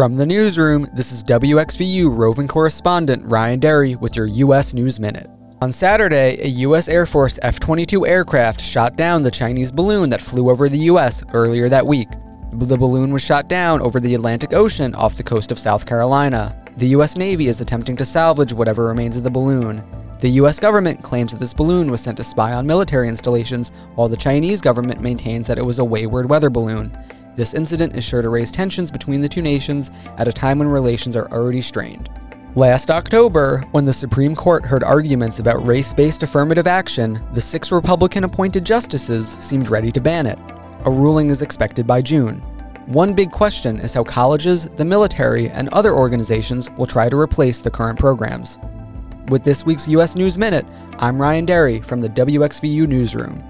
From the newsroom, this is WXVU roving correspondent Ryan Derry with your U.S. News Minute. On Saturday, a U.S. Air Force F 22 aircraft shot down the Chinese balloon that flew over the U.S. earlier that week. The balloon was shot down over the Atlantic Ocean off the coast of South Carolina. The U.S. Navy is attempting to salvage whatever remains of the balloon. The U.S. government claims that this balloon was sent to spy on military installations, while the Chinese government maintains that it was a wayward weather balloon. This incident is sure to raise tensions between the two nations at a time when relations are already strained. Last October, when the Supreme Court heard arguments about race based affirmative action, the six Republican appointed justices seemed ready to ban it. A ruling is expected by June. One big question is how colleges, the military, and other organizations will try to replace the current programs. With this week's U.S. News Minute, I'm Ryan Derry from the WXVU Newsroom.